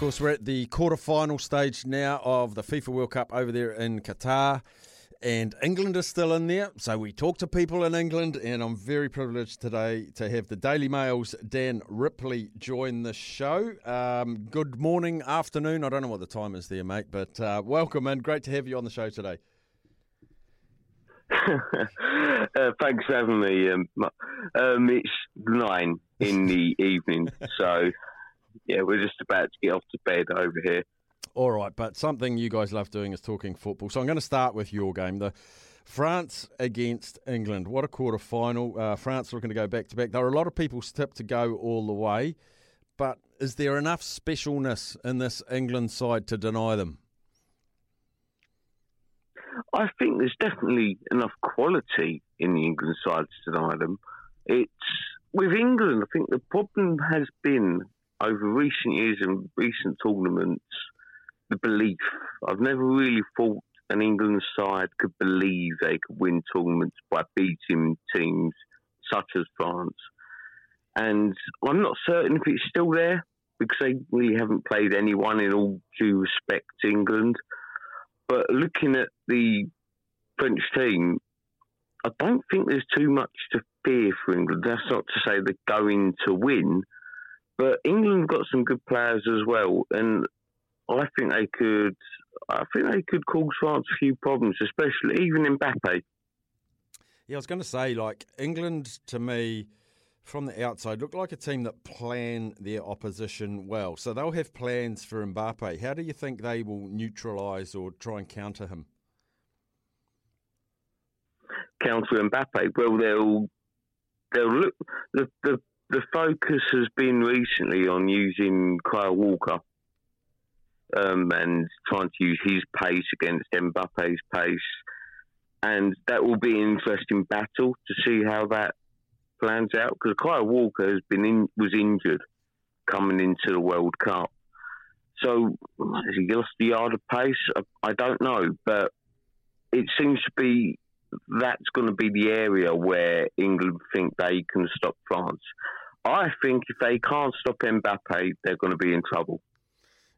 Course, we're at the quarter-final stage now of the FIFA World Cup over there in Qatar, and England is still in there. So we talk to people in England, and I'm very privileged today to have the Daily Mail's Dan Ripley join the show. Um, good morning, afternoon. I don't know what the time is there, mate, but uh, welcome and great to have you on the show today. uh, thanks for having me. Um, um, it's nine in the evening, so yeah, we're just about to get off to bed over here. All right, but something you guys love doing is talking football. So I'm going to start with your game, the France against England. What a quarter final! Uh, France looking to go back to back. There are a lot of people's tip to go all the way, but is there enough specialness in this England side to deny them? I think there's definitely enough quality in the England side to deny them. It's with England. I think the problem has been over recent years and recent tournaments, the belief. I've never really thought an England side could believe they could win tournaments by beating teams such as France. And I'm not certain if it's still there because they really haven't played anyone in all due respect to England. But looking at the French team, I don't think there's too much to fear for England. That's not to say they're going to win, but England got some good players as well, and I think they could. I think they could cause France a few problems, especially even Mbappe. Yeah, I was going to say, like England to me, from the outside, look like a team that plan their opposition well. So they'll have plans for Mbappe. How do you think they will neutralise or try and counter him? Counter Mbappe. Well, they'll they'll look the the the focus has been recently on using Kyle Walker um, and trying to use his pace against Mbappe's pace. And that will be an interesting battle to see how that plans out because Kyle Walker has been in, was injured coming into the World Cup. So has he lost the yard of pace? I, I don't know, but it seems to be that's going to be the area where England think they can stop France. I think if they can't stop Mbappe, they're going to be in trouble.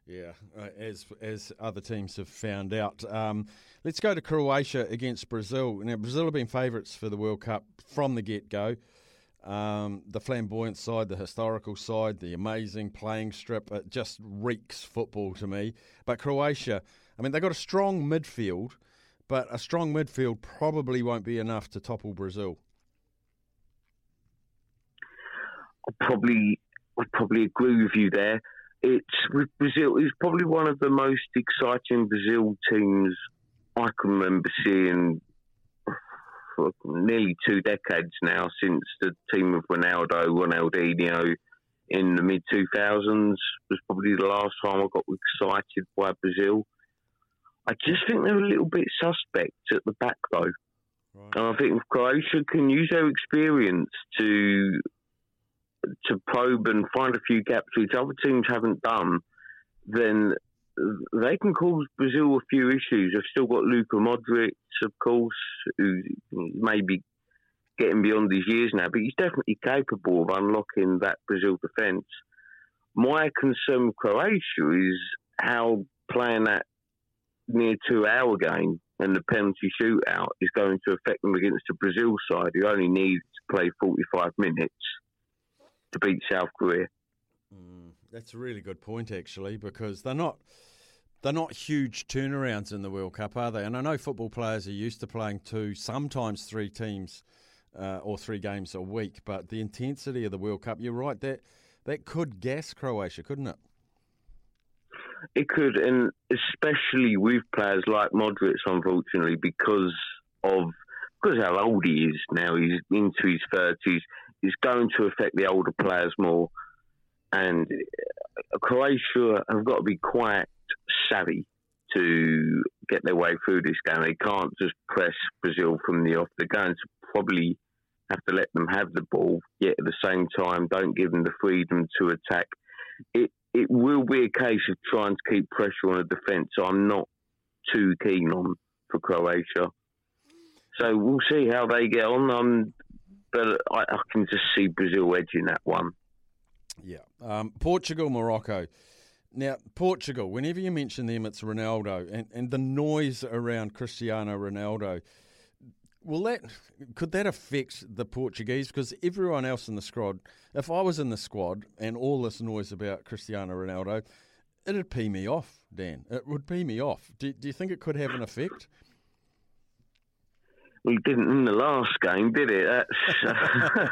Yeah, uh, as as other teams have found out. Um, let's go to Croatia against Brazil. Now, Brazil have been favourites for the World Cup from the get go. Um, the flamboyant side, the historical side, the amazing playing strip, it just reeks football to me. But Croatia, I mean, they've got a strong midfield, but a strong midfield probably won't be enough to topple Brazil. I probably I probably agree with you there. It's with Brazil. It's probably one of the most exciting Brazil teams I can remember seeing for nearly two decades now since the team of Ronaldo, Ronaldinho in the mid 2000s was probably the last time I got excited by Brazil. I just think they're a little bit suspect at the back though. Right. And I think if Croatia can use their experience to to probe and find a few gaps which other teams haven't done, then they can cause Brazil a few issues. They've still got Luka Modric, of course, who may be getting beyond his years now, but he's definitely capable of unlocking that Brazil defence. My concern with Croatia is how playing that near two hour game and the penalty shootout is going to affect them against the Brazil side who only need to play 45 minutes to beat South Korea. Mm, that's a really good point, actually, because they're not they're not huge turnarounds in the World Cup, are they? And I know football players are used to playing two, sometimes three teams uh, or three games a week, but the intensity of the World Cup, you're right, that that could gas Croatia, couldn't it? It could, and especially with players like Modric, unfortunately, because of because how old he is now. He's into his thirties is going to affect the older players more. And uh, Croatia have got to be quite savvy to get their way through this game. They can't just press Brazil from the off. They're going to probably have to let them have the ball, yet at the same time, don't give them the freedom to attack. It it will be a case of trying to keep pressure on the defence. I'm not too keen on for Croatia. So we'll see how they get on. Um, but I, I can just see Brazil edging that one. Yeah. Um, Portugal, Morocco. Now, Portugal, whenever you mention them, it's Ronaldo and, and the noise around Cristiano Ronaldo. Will that could that affect the Portuguese? Because everyone else in the squad, if I was in the squad and all this noise about Cristiano Ronaldo, it'd pee me off, Dan. It would pee me off. Do, do you think it could have an effect? We didn't in the last game, did it? That's,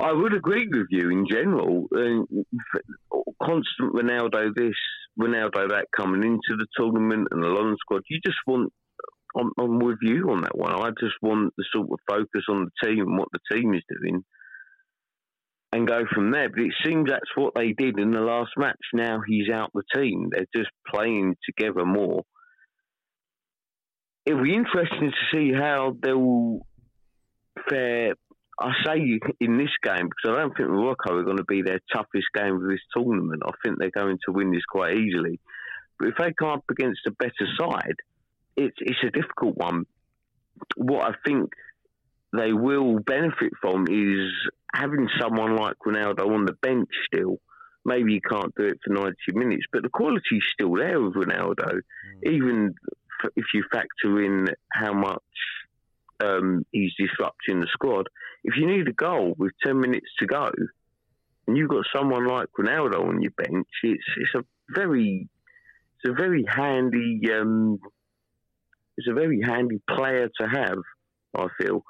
I would agree with you in general. Uh, constant Ronaldo this, Ronaldo that coming into the tournament and the London squad. You just want. I'm, I'm with you on that one. I just want the sort of focus on the team and what the team is doing and go from there. But it seems that's what they did in the last match. Now he's out the team. They're just playing together more it'll be interesting to see how they'll fare. I say in this game because I don't think Morocco are going to be their toughest game of this tournament. I think they're going to win this quite easily. But if they come up against a better side, it's it's a difficult one. What I think they will benefit from is having someone like Ronaldo on the bench still. Maybe you can't do it for 90 minutes, but the quality's still there with Ronaldo. Mm. Even if you factor in how much um, he's disrupting the squad, if you need a goal with 10 minutes to go and you've got someone like Ronaldo on your bench, it's, it's a very it's a very handy um, it's a very handy player to have, I feel.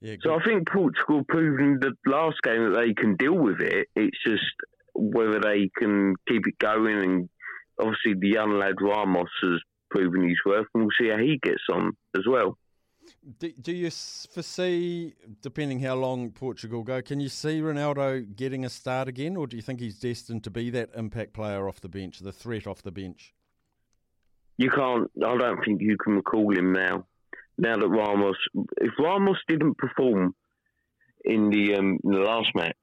Yeah, so I think Portugal proving the last game that they can deal with it. It's just whether they can keep it going and obviously the young lad Ramos has proven his worth, and we'll see how he gets on as well. Do, do you foresee, depending how long Portugal go, can you see Ronaldo getting a start again, or do you think he's destined to be that impact player off the bench, the threat off the bench? You can't. I don't think you can recall him now. Now that Ramos, if Ramos didn't perform in the, um, in the last match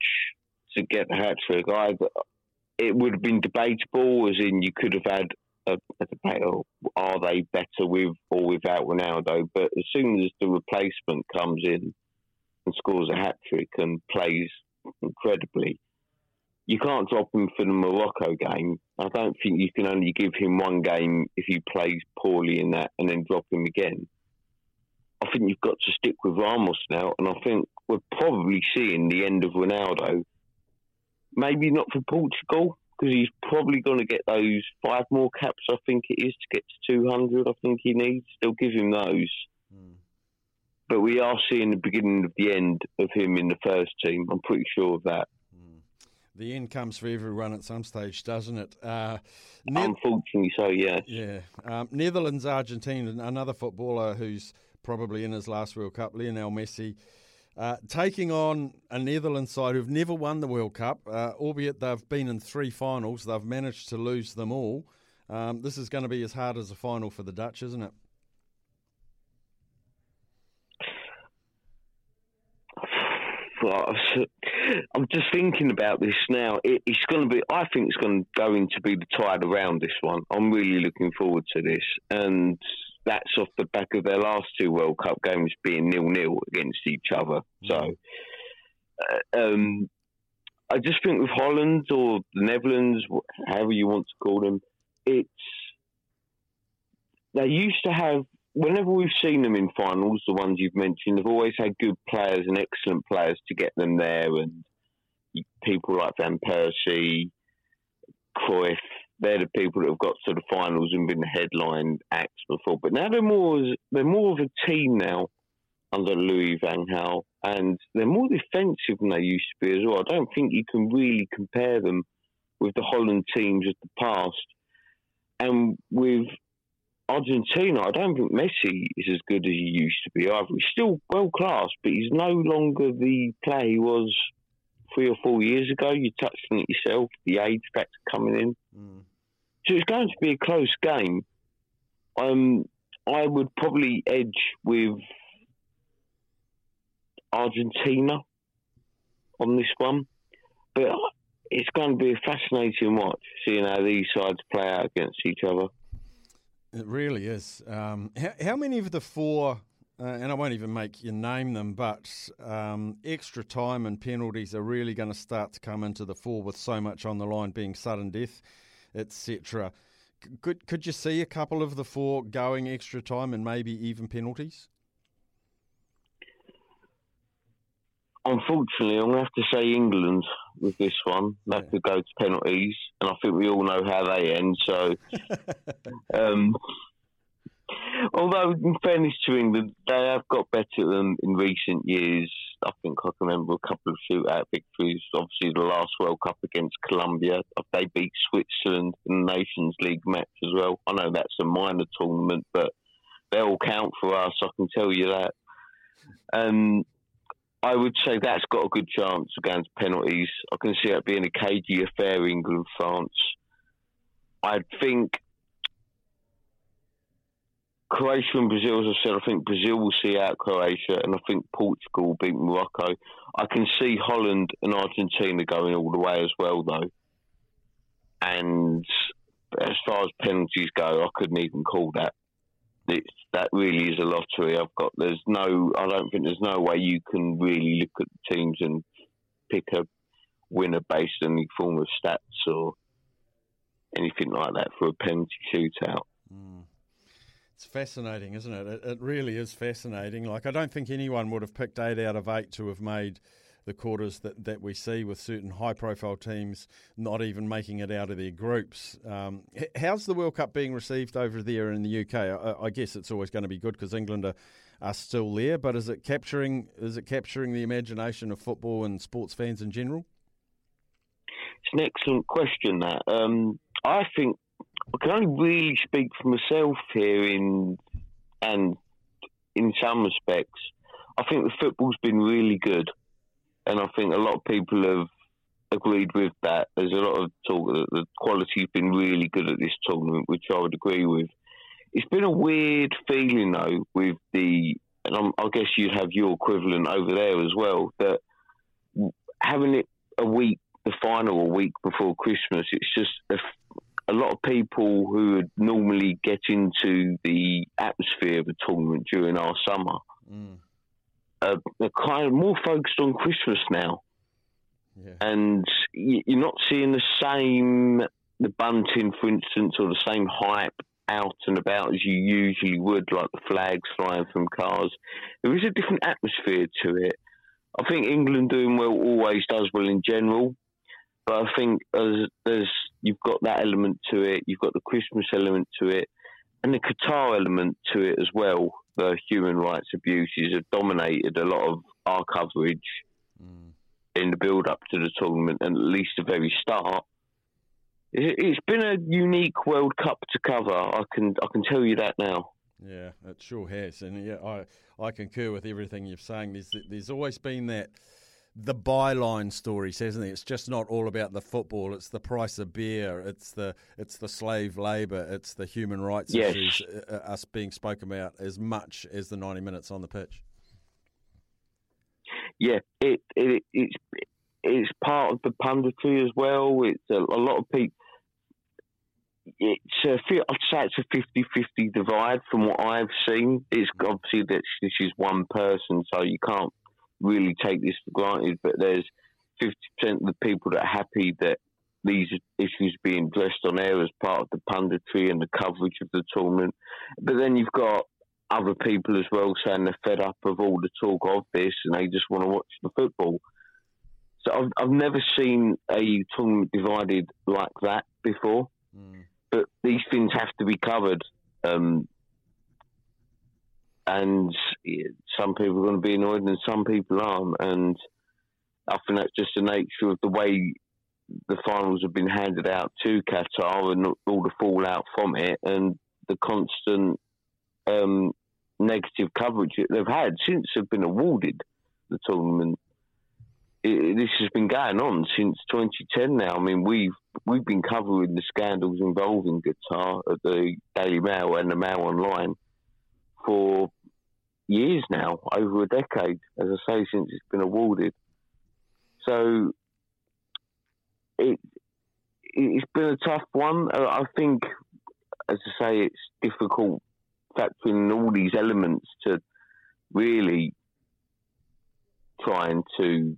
to get the hat trick, it would have been debatable. As in, you could have had a, a debate are they better with or without Ronaldo. But as soon as the replacement comes in and scores a hat trick and plays incredibly, you can't drop him for the Morocco game. I don't think you can only give him one game if he plays poorly in that and then drop him again. I think you've got to stick with Ramos now, and I think we're probably seeing the end of Ronaldo. Maybe not for Portugal, because he's probably going to get those five more caps. I think it is to get to 200. I think he needs. They'll give him those. Mm. But we are seeing the beginning of the end of him in the first team. I'm pretty sure of that. Mm. The end comes for everyone at some stage, doesn't it? Uh, ne- Unfortunately, so yes. Yeah. Um, Netherlands, Argentina, another footballer who's probably in his last World Cup, Lionel Messi. Uh, taking on a Netherlands side who've never won the World Cup, uh, albeit they've been in three finals, they've managed to lose them all. Um, this is going to be as hard as a final for the Dutch, isn't it? I'm just thinking about this now. It, it's going to be. I think it's going going to be the tide around this one. I'm really looking forward to this, and that's off the back of their last two World Cup games being nil nil against each other. So, uh, um, I just think with Holland or the Netherlands, however you want to call them, it's they used to have. Whenever we've seen them in finals, the ones you've mentioned, they've always had good players and excellent players to get them there, and people like Van Persie, Cruyff, they're the people that have got to the finals and been headline acts before. But now they're more they're more of a team now under Louis Van Gaal, and they're more defensive than they used to be as well. I don't think you can really compare them with the Holland teams of the past. And with Argentina, I don't think Messi is as good as he used to be either. He's still world class, but he's no longer the player he was three or four years ago. You touched on it yourself, the age factor coming in. Mm it's going to be a close game. Um, I would probably edge with Argentina on this one, but it's going to be a fascinating watch, seeing how these sides play out against each other. It really is. Um, how, how, many of the four, uh, and I won't even make you name them, but um, extra time and penalties are really going to start to come into the fore with so much on the line being sudden death, etc. Could could you see a couple of the four going extra time and maybe even penalties? Unfortunately, I'm going to have to say England with this one. They have to go to penalties, and I think we all know how they end. So, um, although in fairness to England, they have got better than in recent years. I think I can remember a couple of shootout victories. Obviously, the last World Cup against Colombia, they beat Switzerland in the Nations League match as well. I know that's a minor tournament, but they all count for us. I can tell you that. Um, I would say that's got a good chance against penalties. I can see it being a cagey affair, England France. I think Croatia and Brazil, as I said, I think Brazil will see out Croatia, and I think Portugal will beat Morocco. I can see Holland and Argentina going all the way as well, though. And as far as penalties go, I couldn't even call that it's that really is a lottery. I've got there's no I don't think there's no way you can really look at the teams and pick a winner based on any form of stats or anything like that for a penalty shootout. Mm. It's fascinating, isn't it? it? It really is fascinating. Like I don't think anyone would have picked eight out of eight to have made the quarters that, that we see with certain high profile teams not even making it out of their groups. Um, how's the World Cup being received over there in the UK? I, I guess it's always going to be good because England are, are still there, but is it capturing is it capturing the imagination of football and sports fans in general? It's an excellent question. That um, I think I can only really speak for myself here in and in some respects. I think the football's been really good and I think a lot of people have agreed with that. There's a lot of talk that the quality's been really good at this tournament, which I would agree with. It's been a weird feeling though with the, and I'm, i guess you'd have your equivalent over there as well. That having it a week, the final a week before Christmas, it's just a, a lot of people who would normally get into the atmosphere of a tournament during our summer. Mm are kind of more focused on Christmas now. Yeah. And you're not seeing the same, the bunting, for instance, or the same hype out and about as you usually would, like the flags flying from cars. There is a different atmosphere to it. I think England doing well always does well in general, but I think as there's you've got that element to it, you've got the Christmas element to it, and the Qatar element to it as well the human rights abuses have dominated a lot of our coverage mm. in the build up to the tournament, and at least the very start. It's been a unique World Cup to cover. I can I can tell you that now. Yeah, it sure has, and yeah, I I concur with everything you're saying. There's there's always been that the byline stories, hasn't it? It's just not all about the football. It's the price of beer. It's the it's the slave labour. It's the human rights yes. issues. Uh, uh, us being spoken about as much as the ninety minutes on the pitch. Yeah, it, it it's it's part of the punditry as well. It's a, a lot of people. It's a, I'd say it's a 50-50 divide from what I've seen. It's obviously that this is one person, so you can't really take this for granted, but there's 50% of the people that are happy that these issues being addressed on air as part of the punditry and the coverage of the tournament. But then you've got other people as well saying they're fed up of all the talk of this and they just want to watch the football. So I've, I've never seen a tournament divided like that before. Mm. But these things have to be covered. Um, and some people are going to be annoyed and some people aren't. And I think that's just the nature of the way the finals have been handed out to Qatar and all the fallout from it and the constant um, negative coverage that they've had since they've been awarded the tournament. it, this has been going on since 2010 now. I mean, we've we've been covering the scandals involving Qatar at the Daily Mail and the Mail Online for years now, over a decade, as I say, since it's been awarded. So it it's been a tough one. Uh, I think, as I say, it's difficult factoring in all these elements to really trying to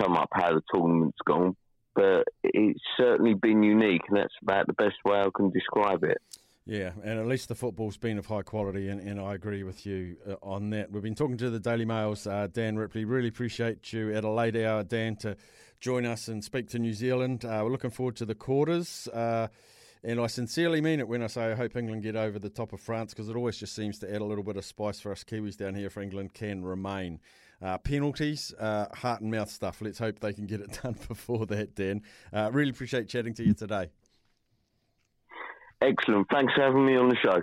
sum up how the tournament's gone. But it's certainly been unique, and that's about the best way I can describe it. Yeah, and at least the football's been of high quality, and, and I agree with you uh, on that. We've been talking to the Daily Mail's uh, Dan Ripley. Really appreciate you at a late hour, Dan, to join us and speak to New Zealand. Uh, we're looking forward to the quarters. Uh, and I sincerely mean it when I say I hope England get over the top of France because it always just seems to add a little bit of spice for us Kiwis down here if England can remain. Uh, penalties, uh, heart and mouth stuff. Let's hope they can get it done before that, Dan. Really appreciate chatting to you today. Excellent. Thanks for having me on the show.